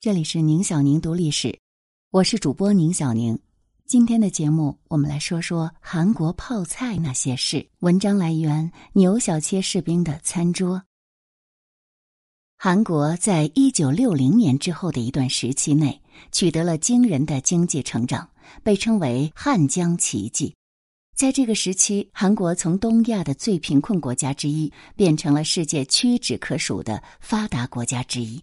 这里是宁小宁读历史，我是主播宁小宁。今天的节目，我们来说说韩国泡菜那些事。文章来源：牛小切士兵的餐桌。韩国在一九六零年之后的一段时期内，取得了惊人的经济成长，被称为“汉江奇迹”。在这个时期，韩国从东亚的最贫困国家之一，变成了世界屈指可数的发达国家之一。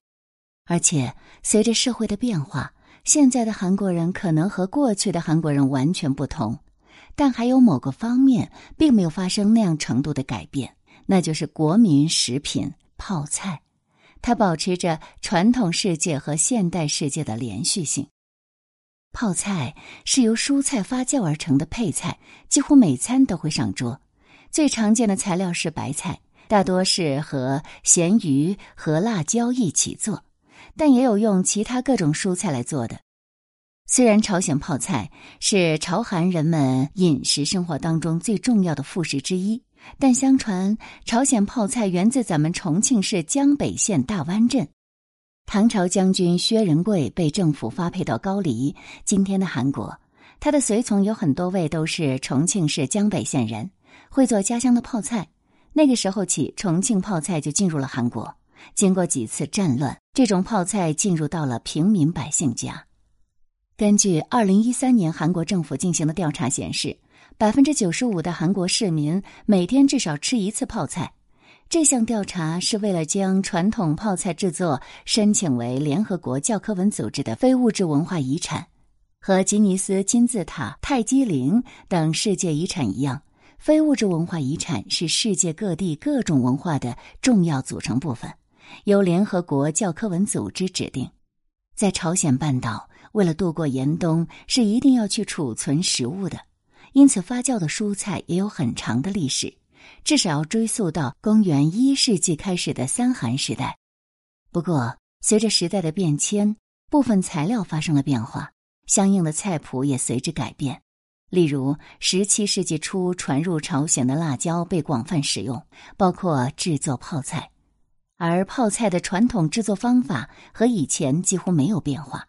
而且，随着社会的变化，现在的韩国人可能和过去的韩国人完全不同，但还有某个方面并没有发生那样程度的改变，那就是国民食品泡菜，它保持着传统世界和现代世界的连续性。泡菜是由蔬菜发酵而成的配菜，几乎每餐都会上桌。最常见的材料是白菜，大多是和咸鱼和辣椒一起做。但也有用其他各种蔬菜来做的。虽然朝鲜泡菜是朝韩人们饮食生活当中最重要的副食之一，但相传朝鲜泡菜源自咱们重庆市江北县大湾镇。唐朝将军薛仁贵被政府发配到高丽（今天的韩国），他的随从有很多位都是重庆市江北县人，会做家乡的泡菜。那个时候起，重庆泡菜就进入了韩国。经过几次战乱，这种泡菜进入到了平民百姓家。根据二零一三年韩国政府进行的调查显示，百分之九十五的韩国市民每天至少吃一次泡菜。这项调查是为了将传统泡菜制作申请为联合国教科文组织的非物质文化遗产。和吉尼斯金字塔、泰姬陵等世界遗产一样，非物质文化遗产是世界各地各种文化的重要组成部分。由联合国教科文组织指定，在朝鲜半岛，为了度过严冬，是一定要去储存食物的，因此发酵的蔬菜也有很长的历史，至少要追溯到公元一世纪开始的三韩时代。不过，随着时代的变迁，部分材料发生了变化，相应的菜谱也随之改变。例如，十七世纪初传入朝鲜的辣椒被广泛使用，包括制作泡菜。而泡菜的传统制作方法和以前几乎没有变化。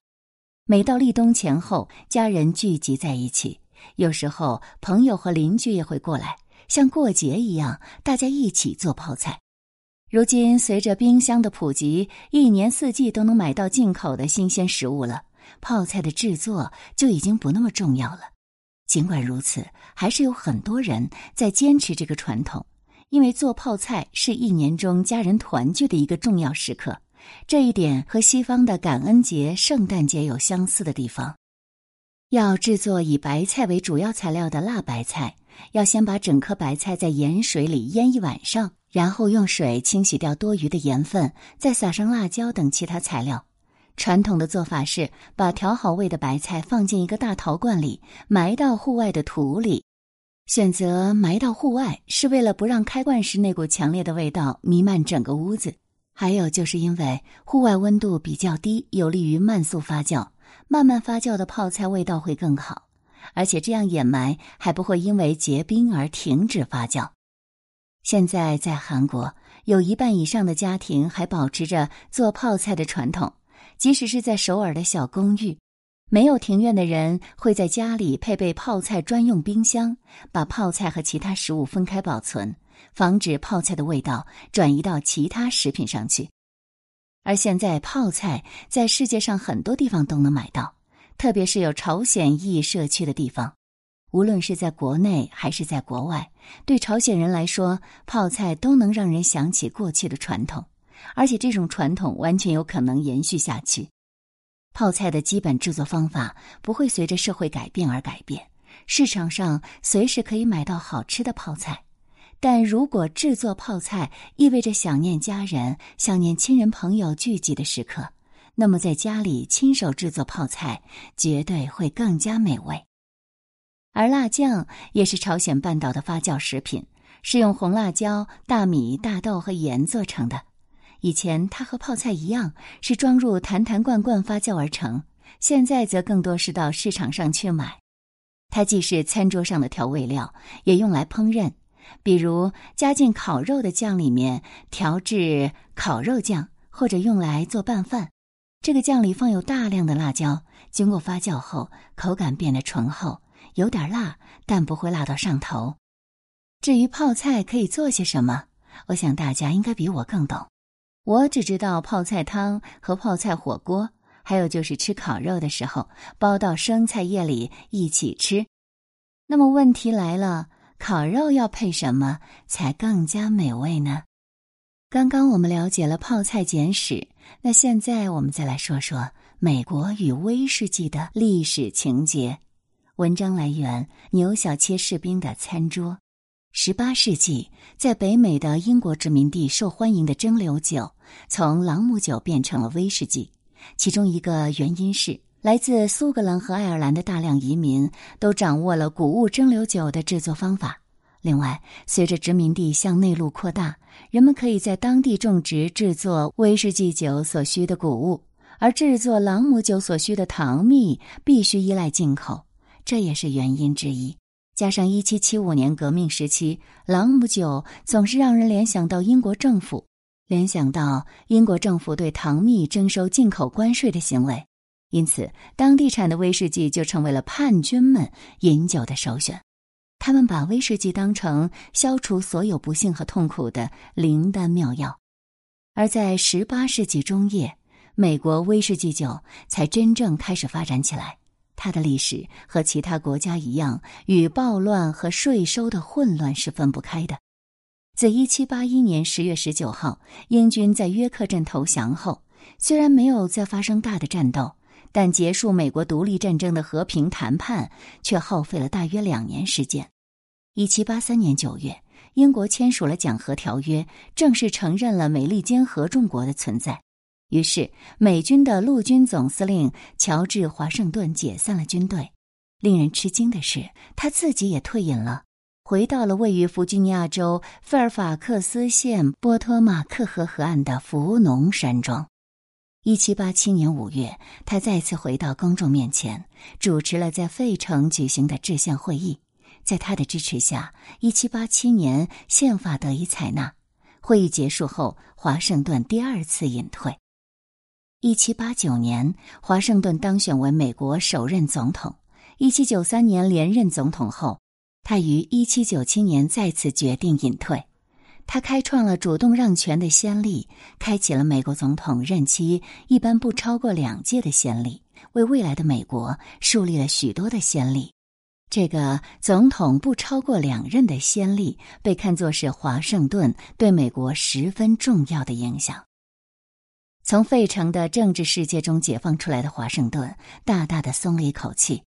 每到立冬前后，家人聚集在一起，有时候朋友和邻居也会过来，像过节一样，大家一起做泡菜。如今，随着冰箱的普及，一年四季都能买到进口的新鲜食物了，泡菜的制作就已经不那么重要了。尽管如此，还是有很多人在坚持这个传统。因为做泡菜是一年中家人团聚的一个重要时刻，这一点和西方的感恩节、圣诞节有相似的地方。要制作以白菜为主要材料的辣白菜，要先把整颗白菜在盐水里腌一晚上，然后用水清洗掉多余的盐分，再撒上辣椒等其他材料。传统的做法是把调好味的白菜放进一个大陶罐里，埋到户外的土里。选择埋到户外，是为了不让开罐时那股强烈的味道弥漫整个屋子。还有就是因为户外温度比较低，有利于慢速发酵，慢慢发酵的泡菜味道会更好。而且这样掩埋还不会因为结冰而停止发酵。现在在韩国，有一半以上的家庭还保持着做泡菜的传统，即使是在首尔的小公寓。没有庭院的人会在家里配备泡菜专用冰箱，把泡菜和其他食物分开保存，防止泡菜的味道转移到其他食品上去。而现在，泡菜在世界上很多地方都能买到，特别是有朝鲜裔社区的地方。无论是在国内还是在国外，对朝鲜人来说，泡菜都能让人想起过去的传统，而且这种传统完全有可能延续下去。泡菜的基本制作方法不会随着社会改变而改变，市场上随时可以买到好吃的泡菜。但如果制作泡菜意味着想念家人、想念亲人朋友聚集的时刻，那么在家里亲手制作泡菜绝对会更加美味。而辣酱也是朝鲜半岛的发酵食品，是用红辣椒、大米、大豆和盐做成的。以前它和泡菜一样是装入坛坛罐罐发酵而成，现在则更多是到市场上去买。它既是餐桌上的调味料，也用来烹饪，比如加进烤肉的酱里面调制烤肉酱，或者用来做拌饭。这个酱里放有大量的辣椒，经过发酵后，口感变得醇厚，有点辣，但不会辣到上头。至于泡菜可以做些什么，我想大家应该比我更懂。我只知道泡菜汤和泡菜火锅，还有就是吃烤肉的时候包到生菜叶里一起吃。那么问题来了，烤肉要配什么才更加美味呢？刚刚我们了解了泡菜简史，那现在我们再来说说美国与威士忌的历史情节。文章来源：牛小切士兵的餐桌。十八世纪，在北美的英国殖民地受欢迎的蒸馏酒，从朗姆酒变成了威士忌。其中一个原因是，来自苏格兰和爱尔兰的大量移民都掌握了谷物蒸馏酒的制作方法。另外，随着殖民地向内陆扩大，人们可以在当地种植制作威士忌酒所需的谷物，而制作朗姆酒所需的糖蜜必须依赖进口，这也是原因之一。加上1775年革命时期，朗姆酒总是让人联想到英国政府，联想到英国政府对糖蜜征收进口关税的行为，因此当地产的威士忌就成为了叛军们饮酒的首选。他们把威士忌当成消除所有不幸和痛苦的灵丹妙药，而在十八世纪中叶，美国威士忌酒才真正开始发展起来。它的历史和其他国家一样，与暴乱和税收的混乱是分不开的。自一七八一年十月十九号英军在约克镇投降后，虽然没有再发生大的战斗。但结束美国独立战争的和平谈判却耗费了大约两年时间。一七八三年九月，英国签署了讲和条约，正式承认了美利坚合众国的存在。于是，美军的陆军总司令乔治·华盛顿解散了军队。令人吃惊的是，他自己也退隐了，回到了位于弗吉尼亚州费尔法克斯县波托马克河河岸的福农山庄。一七八七年五月，他再次回到公众面前，主持了在费城举行的制宪会议。在他的支持下，一七八七年宪法得以采纳。会议结束后，华盛顿第二次隐退。一七八九年，华盛顿当选为美国首任总统。一七九三年连任总统后，他于一七九七年再次决定隐退。他开创了主动让权的先例，开启了美国总统任期一般不超过两届的先例，为未来的美国树立了许多的先例。这个总统不超过两任的先例，被看作是华盛顿对美国十分重要的影响。从费城的政治世界中解放出来的华盛顿，大大的松了一口气。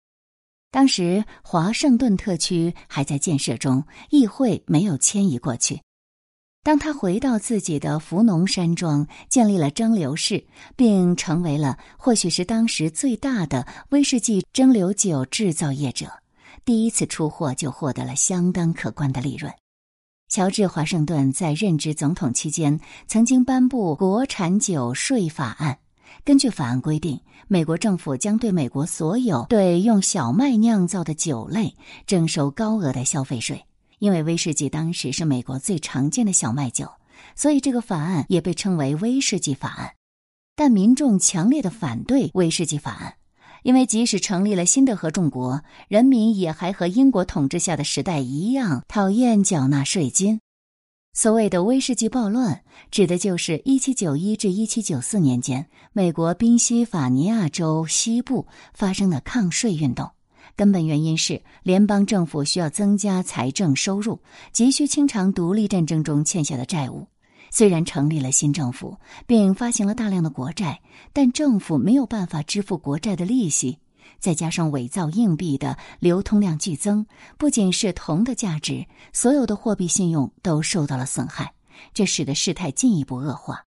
当时华盛顿特区还在建设中，议会没有迁移过去。当他回到自己的福农山庄，建立了蒸馏室，并成为了或许是当时最大的威士忌蒸馏酒制造业者，第一次出货就获得了相当可观的利润。乔治·华盛顿在任职总统期间，曾经颁布国产酒税法案。根据法案规定，美国政府将对美国所有对用小麦酿造的酒类征收高额的消费税。因为威士忌当时是美国最常见的小麦酒，所以这个法案也被称为威士忌法案。但民众强烈的反对威士忌法案，因为即使成立了新的合众国，人民也还和英国统治下的时代一样讨厌缴纳税金。所谓的威士忌暴乱，指的就是1791至1794年间美国宾夕法尼亚州西部发生的抗税运动。根本原因是联邦政府需要增加财政收入，急需清偿独立战争中欠下的债务。虽然成立了新政府，并发行了大量的国债，但政府没有办法支付国债的利息。再加上伪造硬币的流通量剧增，不仅是铜的价值，所有的货币信用都受到了损害，这使得事态进一步恶化。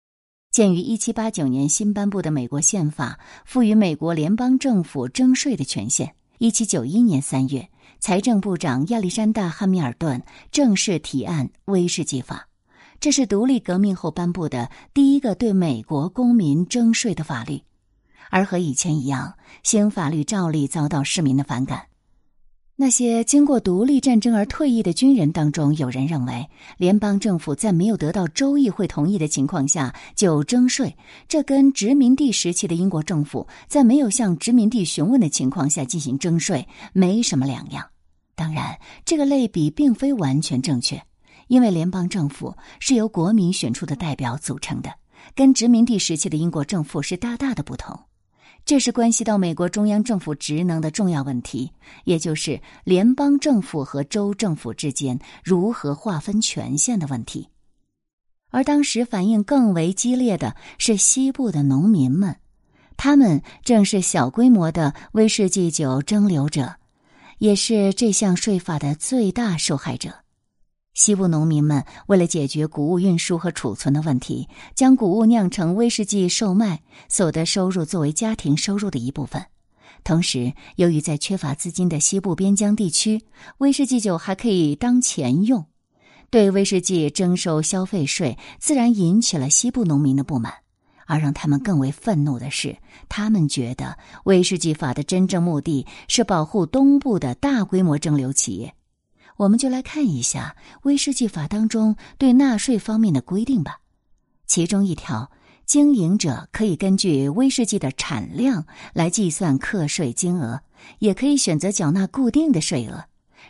鉴于1789年新颁布的美国宪法赋予美国联邦政府征税的权限。一七九一年三月，财政部长亚历山大·汉密尔顿正式提案威士忌法，这是独立革命后颁布的第一个对美国公民征税的法律。而和以前一样，新法律照例遭到市民的反感。那些经过独立战争而退役的军人当中，有人认为，联邦政府在没有得到州议会同意的情况下就征税，这跟殖民地时期的英国政府在没有向殖民地询问的情况下进行征税没什么两样。当然，这个类比并非完全正确，因为联邦政府是由国民选出的代表组成的，跟殖民地时期的英国政府是大大的不同。这是关系到美国中央政府职能的重要问题，也就是联邦政府和州政府之间如何划分权限的问题。而当时反应更为激烈的是西部的农民们，他们正是小规模的威士忌酒蒸馏者，也是这项税法的最大受害者。西部农民们为了解决谷物运输和储存的问题，将谷物酿成威士忌售卖，所得收入作为家庭收入的一部分。同时，由于在缺乏资金的西部边疆地区，威士忌酒还可以当钱用，对威士忌征收消费税，自然引起了西部农民的不满。而让他们更为愤怒的是，他们觉得威士忌法的真正目的是保护东部的大规模蒸馏企业。我们就来看一下威士忌法当中对纳税方面的规定吧。其中一条，经营者可以根据威士忌的产量来计算课税金额，也可以选择缴纳固定的税额。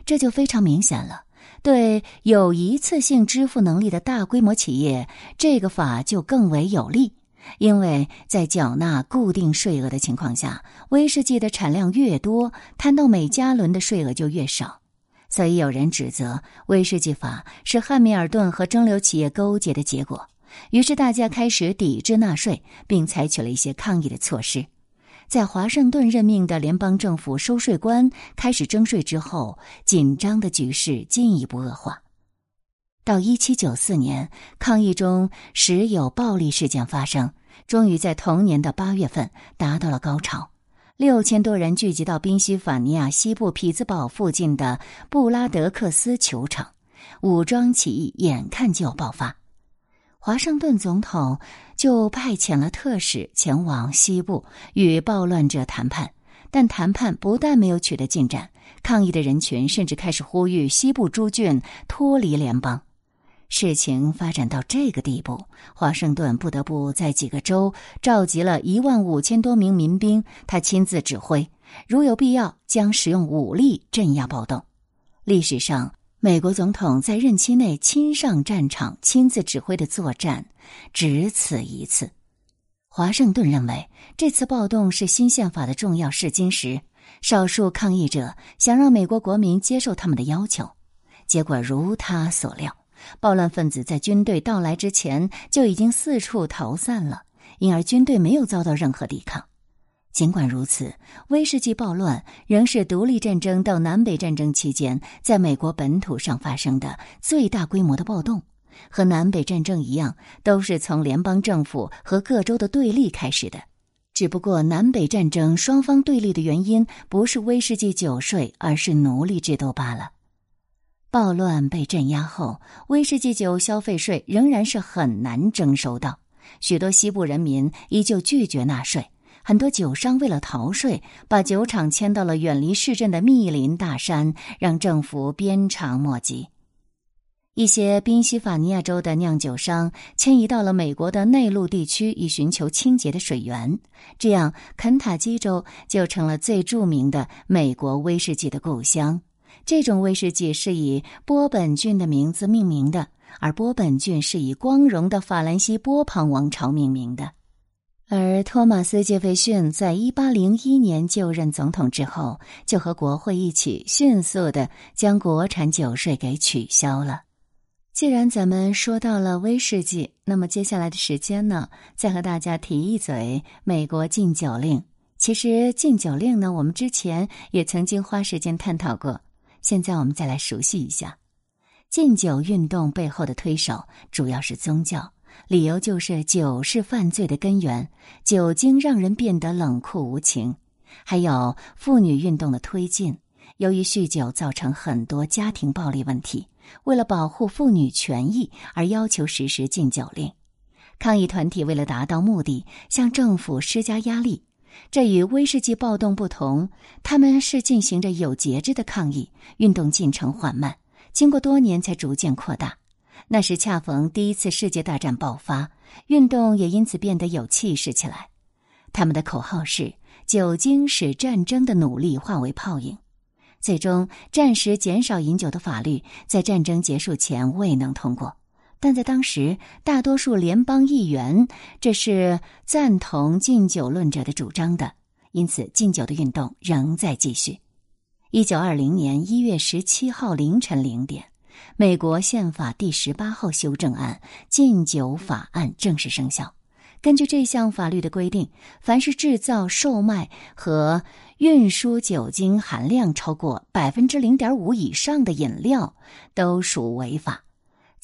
这就非常明显了。对有一次性支付能力的大规模企业，这个法就更为有利，因为在缴纳固定税额的情况下，威士忌的产量越多，摊到每加仑的税额就越少。所以有人指责威士忌法是汉密尔顿和蒸馏企业勾结的结果，于是大家开始抵制纳税，并采取了一些抗议的措施。在华盛顿任命的联邦政府收税官开始征税之后，紧张的局势进一步恶化。到一七九四年，抗议中时有暴力事件发生，终于在同年的八月份达到了高潮。六千多人聚集到宾夕法尼亚西部匹兹堡附近的布拉德克斯球场，武装起义眼看就要爆发。华盛顿总统就派遣了特使前往西部与暴乱者谈判，但谈判不但没有取得进展，抗议的人群甚至开始呼吁西部诸郡脱离联邦。事情发展到这个地步，华盛顿不得不在几个州召集了一万五千多名民兵，他亲自指挥，如有必要将使用武力镇压暴动。历史上，美国总统在任期内亲上战场、亲自指挥的作战只此一次。华盛顿认为，这次暴动是新宪法的重要试金石，少数抗议者想让美国国民接受他们的要求，结果如他所料。暴乱分子在军队到来之前就已经四处逃散了，因而军队没有遭到任何抵抗。尽管如此，威士忌暴乱仍是独立战争到南北战争期间在美国本土上发生的最大规模的暴动。和南北战争一样，都是从联邦政府和各州的对立开始的。只不过，南北战争双方对立的原因不是威士忌酒税，而是奴隶制度罢了。暴乱被镇压后，威士忌酒消费税仍然是很难征收到。许多西部人民依旧拒绝纳税，很多酒商为了逃税，把酒厂迁到了远离市镇的密林大山，让政府鞭长莫及。一些宾夕法尼亚州的酿酒商迁移到了美国的内陆地区，以寻求清洁的水源。这样，肯塔基州就成了最著名的美国威士忌的故乡。这种威士忌是以波本郡的名字命名的，而波本郡是以光荣的法兰西波旁王朝命名的。而托马斯·杰斐逊在一八零一年就任总统之后，就和国会一起迅速的将国产酒税给取消了。既然咱们说到了威士忌，那么接下来的时间呢，再和大家提一嘴美国禁酒令。其实禁酒令呢，我们之前也曾经花时间探讨过。现在我们再来熟悉一下禁酒运动背后的推手，主要是宗教，理由就是酒是犯罪的根源，酒精让人变得冷酷无情。还有妇女运动的推进，由于酗酒造成很多家庭暴力问题，为了保护妇女权益而要求实施禁酒令。抗议团体为了达到目的，向政府施加压力。这与威士忌暴动不同，他们是进行着有节制的抗议，运动进程缓慢，经过多年才逐渐扩大。那时恰逢第一次世界大战爆发，运动也因此变得有气势起来。他们的口号是“酒精使战争的努力化为泡影”。最终，战时减少饮酒的法律在战争结束前未能通过。但在当时，大多数联邦议员这是赞同禁酒论者的主张的，因此禁酒的运动仍在继续。一九二零年一月十七号凌晨零点，美国宪法第十八号修正案《禁酒法案》正式生效。根据这项法律的规定，凡是制造、售卖和运输酒精含量超过百分之零点五以上的饮料，都属违法。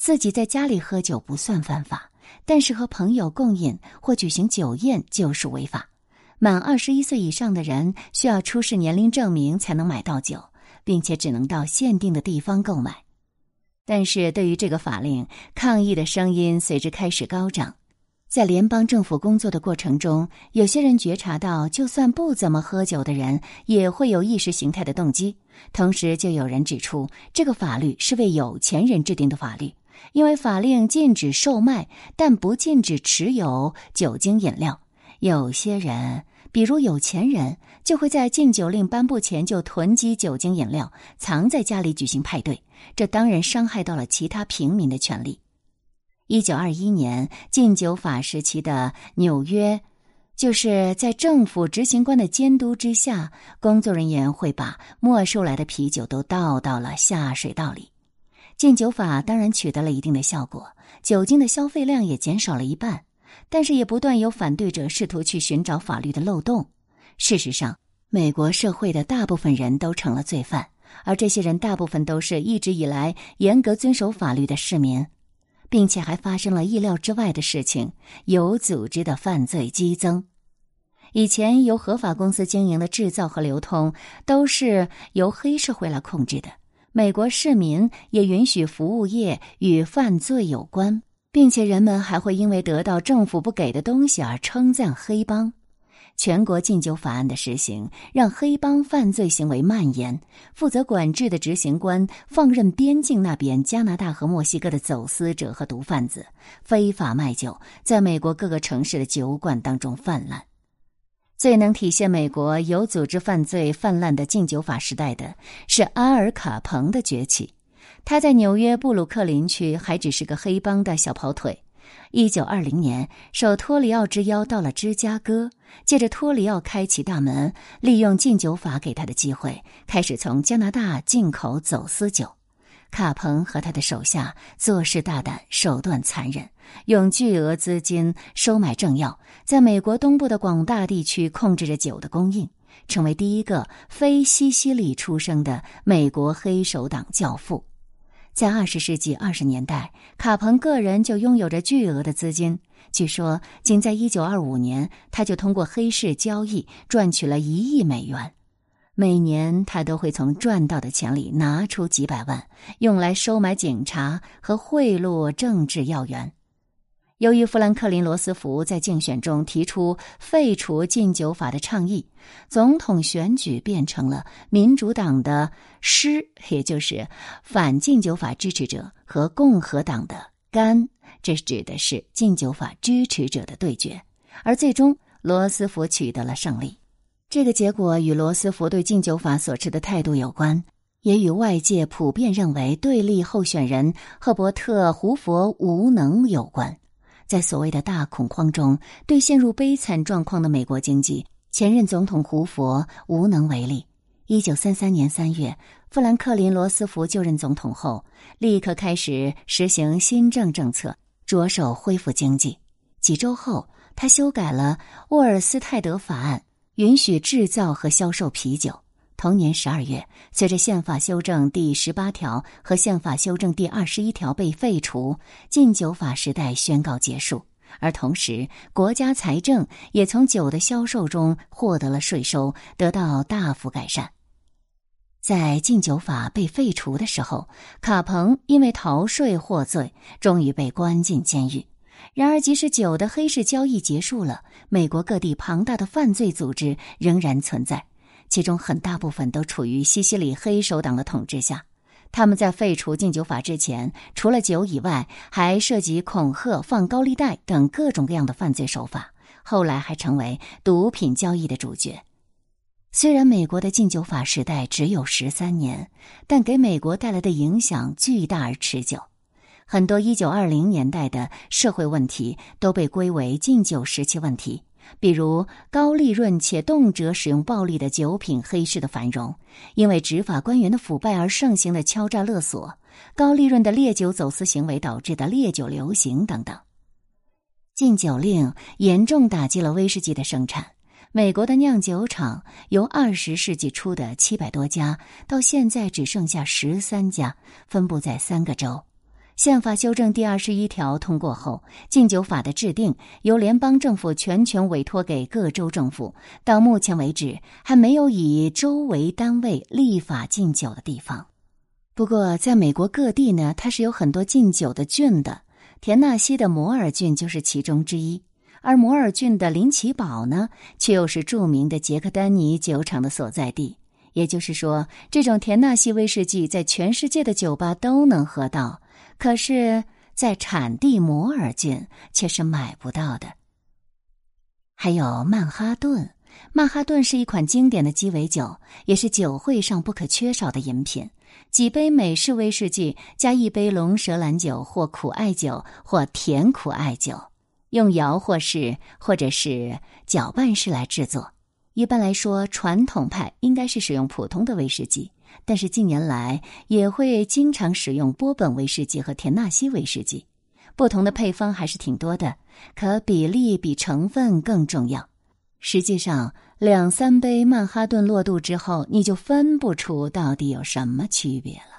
自己在家里喝酒不算犯法，但是和朋友共饮或举行酒宴就是违法。满二十一岁以上的人需要出示年龄证明才能买到酒，并且只能到限定的地方购买。但是对于这个法令，抗议的声音随之开始高涨。在联邦政府工作的过程中，有些人觉察到，就算不怎么喝酒的人也会有意识形态的动机。同时，就有人指出，这个法律是为有钱人制定的法律。因为法令禁止售卖，但不禁止持有酒精饮料。有些人，比如有钱人，就会在禁酒令颁布前就囤积酒精饮料，藏在家里举行派对。这当然伤害到了其他平民的权利。一九二一年禁酒法时期的纽约，就是在政府执行官的监督之下，工作人员会把没收来的啤酒都倒到了下水道里。禁酒法当然取得了一定的效果，酒精的消费量也减少了一半，但是也不断有反对者试图去寻找法律的漏洞。事实上，美国社会的大部分人都成了罪犯，而这些人大部分都是一直以来严格遵守法律的市民，并且还发生了意料之外的事情：有组织的犯罪激增。以前由合法公司经营的制造和流通，都是由黑社会来控制的。美国市民也允许服务业与犯罪有关，并且人们还会因为得到政府不给的东西而称赞黑帮。全国禁酒法案的实行，让黑帮犯罪行为蔓延。负责管制的执行官放任边境那边加拿大和墨西哥的走私者和毒贩子非法卖酒，在美国各个城市的酒馆当中泛滥。最能体现美国有组织犯罪泛滥的禁酒法时代的是阿尔卡彭的崛起。他在纽约布鲁克林区还只是个黑帮的小跑腿。一九二零年，受托里奥之邀到了芝加哥，借着托里奥开启大门，利用禁酒法给他的机会，开始从加拿大进口走私酒。卡彭和他的手下做事大胆，手段残忍，用巨额资金收买政要，在美国东部的广大地区控制着酒的供应，成为第一个非西西里出生的美国黑手党教父。在二十世纪二十年代，卡彭个人就拥有着巨额的资金，据说仅在一九二五年，他就通过黑市交易赚取了一亿美元。每年，他都会从赚到的钱里拿出几百万，用来收买警察和贿赂政治要员。由于富兰克林·罗斯福在竞选中提出废除禁酒法的倡议，总统选举变成了民主党的狮，也就是反禁酒法支持者和共和党的干，这指的是禁酒法支持者的对决。而最终，罗斯福取得了胜利。这个结果与罗斯福对禁酒法所持的态度有关，也与外界普遍认为对立候选人赫伯特·胡佛无能有关。在所谓的大恐慌中，对陷入悲惨状况的美国经济，前任总统胡佛无能为力。一九三三年三月，富兰克林·罗斯福就任总统后，立刻开始实行新政政策，着手恢复经济。几周后，他修改了沃尔斯泰德法案。允许制造和销售啤酒。同年十二月，随着宪法修正第十八条和宪法修正第二十一条被废除，禁酒法时代宣告结束。而同时，国家财政也从酒的销售中获得了税收，得到大幅改善。在禁酒法被废除的时候，卡彭因为逃税获罪，终于被关进监狱。然而，即使酒的黑市交易结束了，美国各地庞大的犯罪组织仍然存在，其中很大部分都处于西西里黑手党的统治下。他们在废除禁酒法之前，除了酒以外，还涉及恐吓、放高利贷等各种各样的犯罪手法。后来还成为毒品交易的主角。虽然美国的禁酒法时代只有十三年，但给美国带来的影响巨大而持久。很多一九二零年代的社会问题都被归为禁酒时期问题，比如高利润且动辄使用暴力的酒品黑市的繁荣，因为执法官员的腐败而盛行的敲诈勒索，高利润的烈酒走私行为导致的烈酒流行等等。禁酒令严重打击了威士忌的生产。美国的酿酒厂由二十世纪初的七百多家，到现在只剩下十三家，分布在三个州。宪法修正第二十一条通过后，禁酒法的制定由联邦政府全权委托给各州政府。到目前为止，还没有以州为单位立法禁酒的地方。不过，在美国各地呢，它是有很多禁酒的郡的。田纳西的摩尔郡就是其中之一。而摩尔郡的林奇堡呢，却又是著名的杰克丹尼酒厂的所在地。也就是说，这种田纳西威士忌在全世界的酒吧都能喝到，可是，在产地摩尔郡却是买不到的。还有曼哈顿，曼哈顿是一款经典的鸡尾酒，也是酒会上不可缺少的饮品。几杯美式威士忌加一杯龙舌兰酒，或苦艾酒，或甜苦艾酒。用摇或式或者是搅拌式来制作。一般来说，传统派应该是使用普通的威士忌，但是近年来也会经常使用波本威士忌和田纳西威士忌。不同的配方还是挺多的，可比例比成分更重要。实际上，两三杯曼哈顿落肚之后，你就分不出到底有什么区别了。